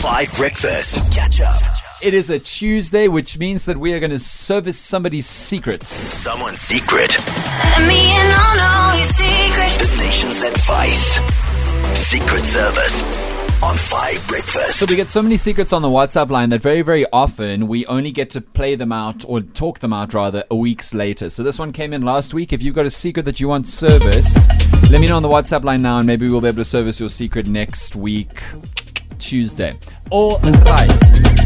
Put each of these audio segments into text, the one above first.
Five Breakfast. Catch up. It is a Tuesday, which means that we are going to service somebody's secrets. Someone's secret. Let me in on all your secrets. The nation's advice. Secret Service on Five Breakfast. So we get so many secrets on the WhatsApp line that very, very often we only get to play them out or talk them out rather a weeks later. So this one came in last week. If you've got a secret that you want serviced, let me know on the WhatsApp line now, and maybe we'll be able to service your secret next week, Tuesday. All right,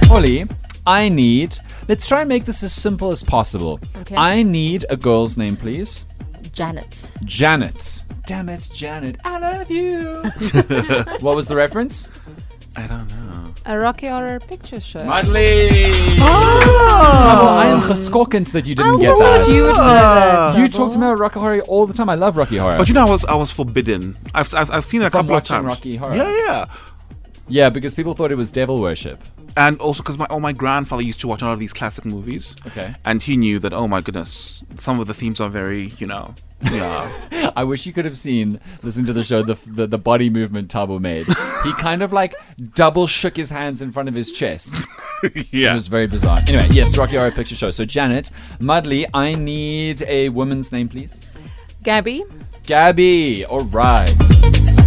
Holly. I need. Let's try and make this as simple as possible. Okay. I need a girl's name, please. Janet. Janet. Damn it, Janet. I love you. what was the reference? I don't know. A Rocky Horror Picture Show. Mudley. Oh, I am oh. geskokkend that you didn't I get thought that. you would know that. You Double. talk to me about Rocky Horror all the time. I love Rocky Horror. But you know, I was I was forbidden. I've I've, I've seen it a From couple of watching times. Rocky Horror? Yeah, yeah. Yeah, because people thought it was devil worship. And also because my oh my grandfather used to watch a lot of these classic movies. Okay. And he knew that oh my goodness, some of the themes are very you know yeah. I wish you could have seen, listen to the show, the, the, the body movement Tabo made. He kind of like double shook his hands in front of his chest. Yeah. It was very bizarre. Anyway, yes, Rocky Horror Picture Show. So, Janet, Mudley, I need a woman's name, please. Gabby. Gabby. All right.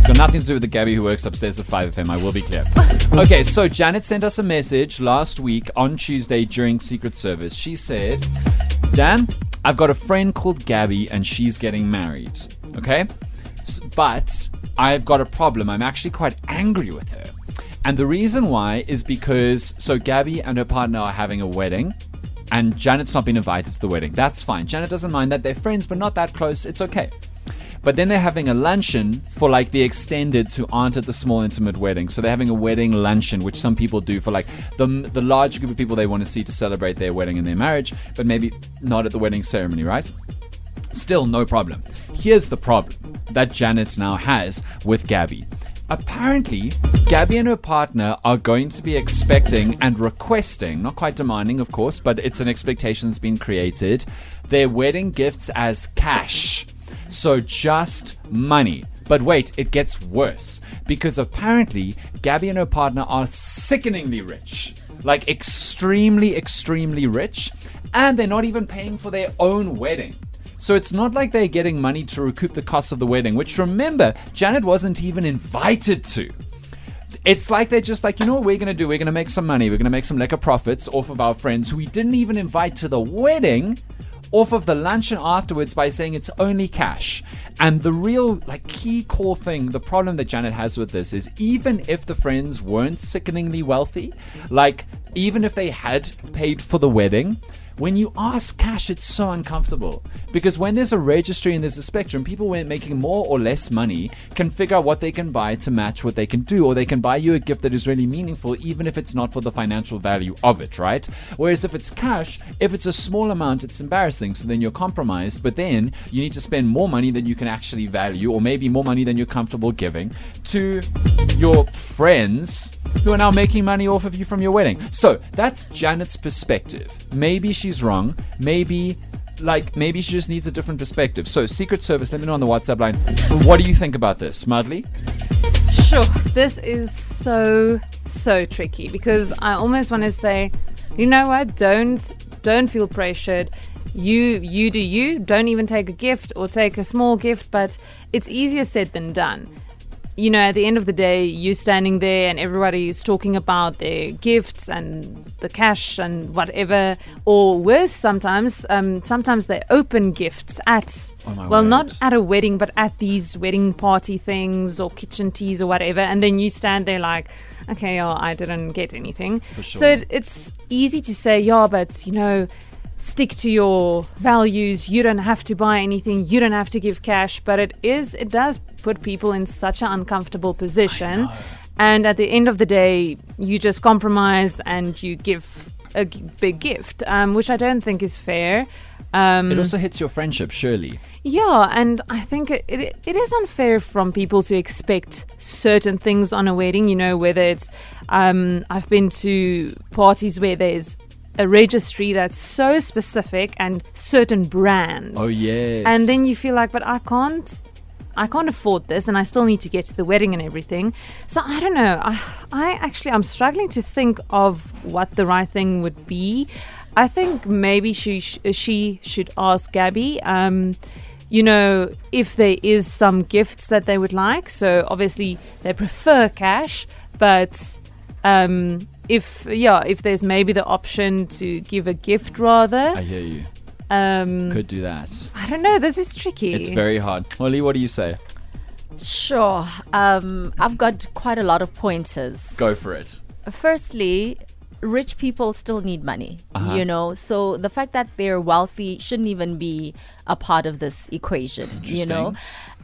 It's got nothing to do with the Gabby who works upstairs at 5FM, I will be clear. okay, so Janet sent us a message last week on Tuesday during Secret Service. She said, Dan, I've got a friend called Gabby and she's getting married. Okay? But I've got a problem. I'm actually quite angry with her. And the reason why is because, so Gabby and her partner are having a wedding and Janet's not been invited to the wedding. That's fine. Janet doesn't mind that. They're friends, but not that close. It's okay. But then they're having a luncheon for like the extendeds who aren't at the small intimate wedding. So they're having a wedding luncheon, which some people do for like the the large group of people they want to see to celebrate their wedding and their marriage, but maybe not at the wedding ceremony, right? Still, no problem. Here's the problem that Janet now has with Gabby. Apparently, Gabby and her partner are going to be expecting and requesting, not quite demanding, of course, but it's an expectation that's been created, their wedding gifts as cash. So just money. But wait, it gets worse. Because apparently, Gabby and her partner are sickeningly rich. Like, extremely, extremely rich. And they're not even paying for their own wedding. So it's not like they're getting money to recoup the cost of the wedding, which remember, Janet wasn't even invited to. It's like they're just like, you know what we're to do? We're to make some money. We're to make some lekker profits off of our friends who we didn't even invite to the wedding, off of the luncheon afterwards by saying it's only cash. And the real, like, key core thing, the problem that Janet has with this is even if the friends weren't sickeningly wealthy, like, even if they had paid for the wedding, when you ask cash, it's so uncomfortable because when there's a registry and there's a spectrum, people when making more or less money can figure out what they can buy to match what they can do, or they can buy you a gift that is really meaningful, even if it's not for the financial value of it, right? Whereas if it's cash, if it's a small amount, it's embarrassing. So then you're compromised, but then you need to spend more money than you can actually value, or maybe more money than you're comfortable giving to your friends who are now making money off of you from your wedding. So that's Janet's perspective. Maybe she's wrong. Maybe. Like, maybe she just needs a different perspective. So, Secret Service, let me know on the WhatsApp line. What do you think about this, Mudley? Sure. This is so so tricky because I almost want to say, you know what? Don't don't feel pressured. You you do you. Don't even take a gift or take a small gift, but it's easier said than done. You know, at the end of the day, you standing there and everybody's talking about their gifts and the cash and whatever, or worse, sometimes, um, sometimes they open gifts at, Oh well, word. not at a wedding, but at these wedding party things or kitchen teas or whatever, and then you stand there like, okay, oh, I didn't get anything. sure. So it, it's easy to say, yeah, but you know, stick to your values. You don't have to buy anything. You don't have to give cash. But it is, it does put people in such an uncomfortable position. And at the end of the day, you just compromise and you give a g- big gift, um, which I don't think is fair. Um, It also hits your friendship, surely. yeah, and I think it, it, it is unfair from people to expect certain things on a wedding. You know, whether it's um, I've been to parties where there's a registry that's so specific and certain brands. Oh, yes. And then you feel like, but I can't. I can't afford this, and I still need to get to the wedding and everything. So I don't know. I, I actually, I'm struggling to think of what the right thing would be. I think maybe she sh- she should ask Gabby. Um, you know, if there is some gifts that they would like. So obviously they prefer cash, but um, if yeah, if there's maybe the option to give a gift rather, I hear you. um, Could do that. I don't know. This is tricky. It's very hard. Holly, what do you say? Sure. Um, I've got quite a lot of pointers. Go for it. Firstly, rich people still need money, Uh-huh. you know? So the fact that they're wealthy shouldn't even be a part of this equation, you know?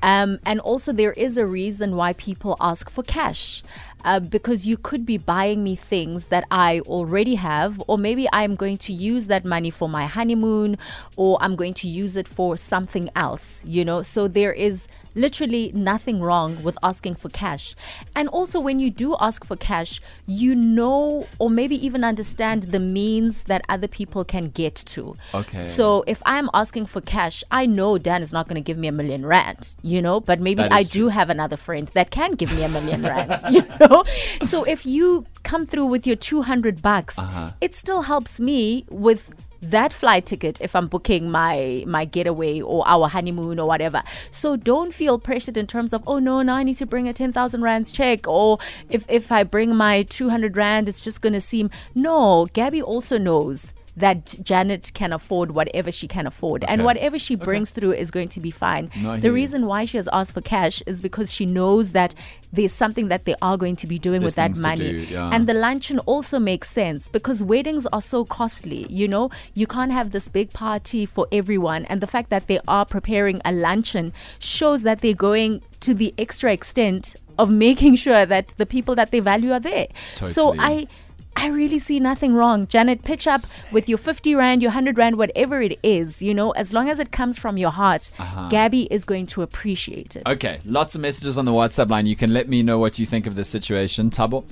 Um, and also, there is a reason why people ask for cash. Uh, because you could be buying me things that I already have, or maybe I'm going to use that money for my honeymoon, or I'm going to use it for something else, you know? So there is literally nothing wrong with asking for cash. And also, when you do ask for cash, you know, or maybe even understand the means that other people can get to. Okay. So if I'm asking for cash, I know Dan is not going to give me a million rand, you know, but maybe I is do have another friend that can give me a million rand, you know. So if you come through with your 200 bucks, Uh-huh. it still helps me with that flight ticket if I'm booking my my getaway or our honeymoon or whatever. So don't feel pressured in terms of oh no, now I need to bring a ten thousand rands check or if if I bring my two hundred rand, it's just gonna seem no. Gabby also knows that Janet can afford whatever she can afford, and whatever she brings through is going to be fine. No, the hear you. reason why she has asked for cash is because she knows that there's something that they are going to be doing There's with that money, do, yeah. and the luncheon also makes sense because weddings are so costly. You know, you can't have this big party for everyone, and the fact that they are preparing a luncheon shows that they're going to the extra extent of making sure that the people that they value are there. So I. I really see nothing wrong. Janet, pitch up with your 50 Rand, your 100 Rand, whatever it is, you know, as long as it comes from your heart, Gabby is going to appreciate it. Uh-huh. Okay, lots of messages on the WhatsApp line. You can let me know what you think of this situation. Tabo?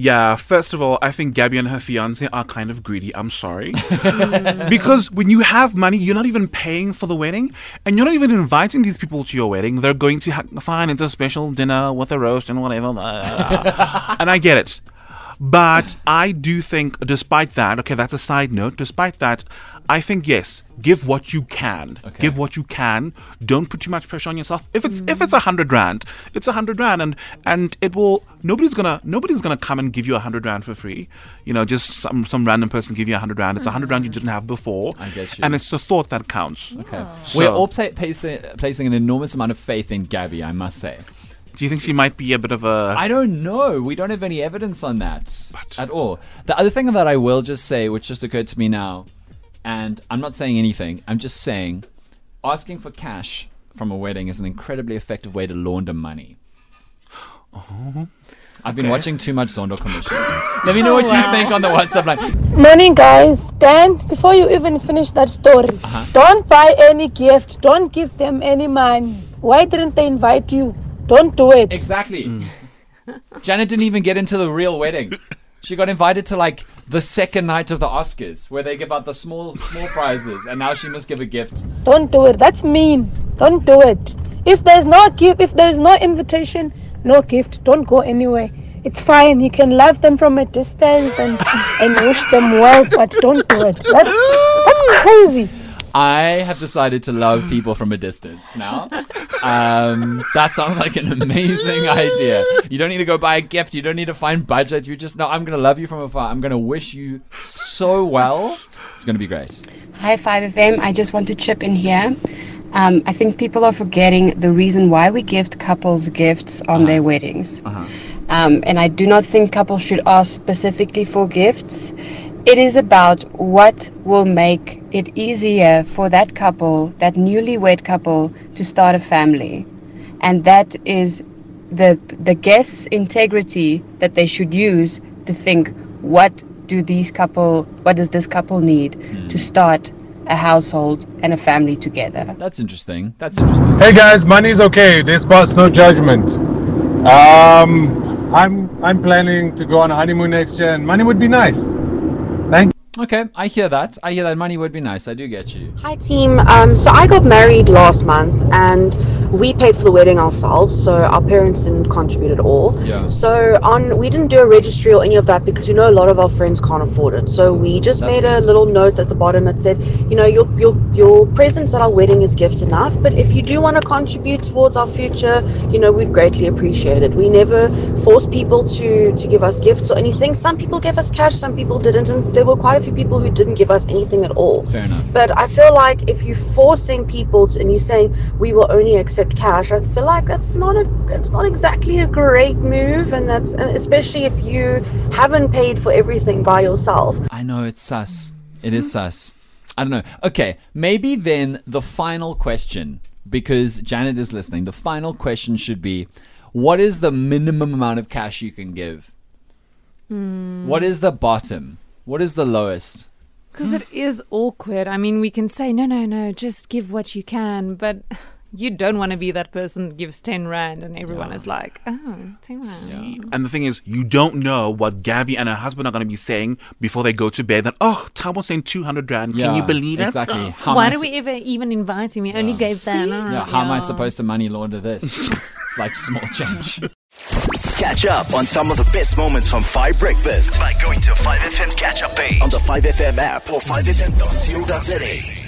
Yeah, first of all, I think Gabby and her fiance are kind of greedy. I'm sorry. because when you have money, you're not even paying for the wedding and you're not even inviting these people to your wedding. They're going to ha- fine, it's a special dinner with a roast and whatever. and I get it. But I do think, despite that, okay, that's a side note. Despite that, I think yes, give what you can. Okay. Give what you can. Don't put too much pressure on yourself. If it's if it's a hundred rand, it's a hundred rand, and and it will. Nobody's gonna nobody's gonna come and give you a hundred rand for free. You know, just some some random person give you a hundred rand. It's a hundred rand you didn't have before. I get you. And it's the thought that counts. Okay. So- We're all pla- placing, placing an enormous amount of faith in Gabby, I must say. Do you think she might be a bit of a? I don't know. We don't have any evidence on that But- at all. The other thing that I will just say, which just occurred to me now, and I'm not saying anything, I'm just saying asking for cash from a wedding is an incredibly effective way to launder money. Oh. I've been watching too much Zondo Commission. Let me know what you oh, think on the WhatsApp line. Morning, guys. Dan, before you even finish that story, uh-huh. don't buy any gift. Don't give them any money. Why didn't they invite you? Don't do it. Exactly. Mm. Janet didn't even get into the real wedding. She got invited to like the second night of the Oscars, where they give out the small small prizes, and now she must give a gift. Don't do it. That's mean. Don't do it. If there's no gift, if there's no invitation, no gift. Don't go anywhere. It's fine. You can love them from a distance and and wish them well, but don't do it. That's that's crazy. I have decided to love people from a distance now. Um, that sounds like an amazing idea. You don't need to go buy a gift. You don't need to find budget. You just know I'm going to love you from afar. I'm going to wish you so well. It's going to be great. Hi, 5FM. I just want to chip in here. Um, I think people are forgetting the reason why we gift couples gifts on their weddings. Um, and I do not think couples should ask specifically for gifts. It is about what will make it easier for that couple, that newlywed couple, to start a family. And that is the the guest's integrity that they should use to think what do these couple what does this couple need to start a household and a family together That's interesting. That's interesting. Hey guys, money's okay. This part's no judgment. Um, I'm I'm planning to go on a honeymoon next year, and money would be nice. Okay, I hear that. I hear that money would be nice. I do get you. Hi team. Um, so I got married last month, and we paid for the wedding ourselves, so our parents didn't contribute at all. Yeah. So on, we didn't do a registry or any of that because you know a lot of our friends can't afford it. So we just That's made a little note at the bottom that said, you know, your your your presence at our wedding is gift enough, but if you do want to contribute towards our future, you know, we'd greatly appreciate it. We never force people to to give us gifts or anything. Some people gave us cash, some people didn't, and there were quite a few people who didn't give us anything at all. Fair enough. But I feel like if you're forcing people to, and you're saying we will only accept cash, I feel like that's not a it's not exactly a great move, and that's and especially if you haven't paid for everything by yourself. I know it's sus. It is sus. I don't know. Okay, maybe then the final question, because Janet is listening, the final question should be what is the minimum amount of cash you can give? Hmm. What is the bottom? What is the lowest? Because it is awkward. I mean, we can say, no, no, no, just give what you can, but you don't want to be that person that gives 10 Rand and everyone is like, oh, 10 Rand. And the thing is, you don't know what Gabby and her husband are going to be saying before they go to bed. That oh, Tabo's saying two hundred rand. Can you Yeah, believe it? Exactly. How Why am do we ever even invite him? We only gave them. Yeah, how am I supposed to money launder this? it's like small change. Catch up on some of the best moments from 5 Breakfast by going to 5FM's catch up page on the 5FM app or 5FM.co.za.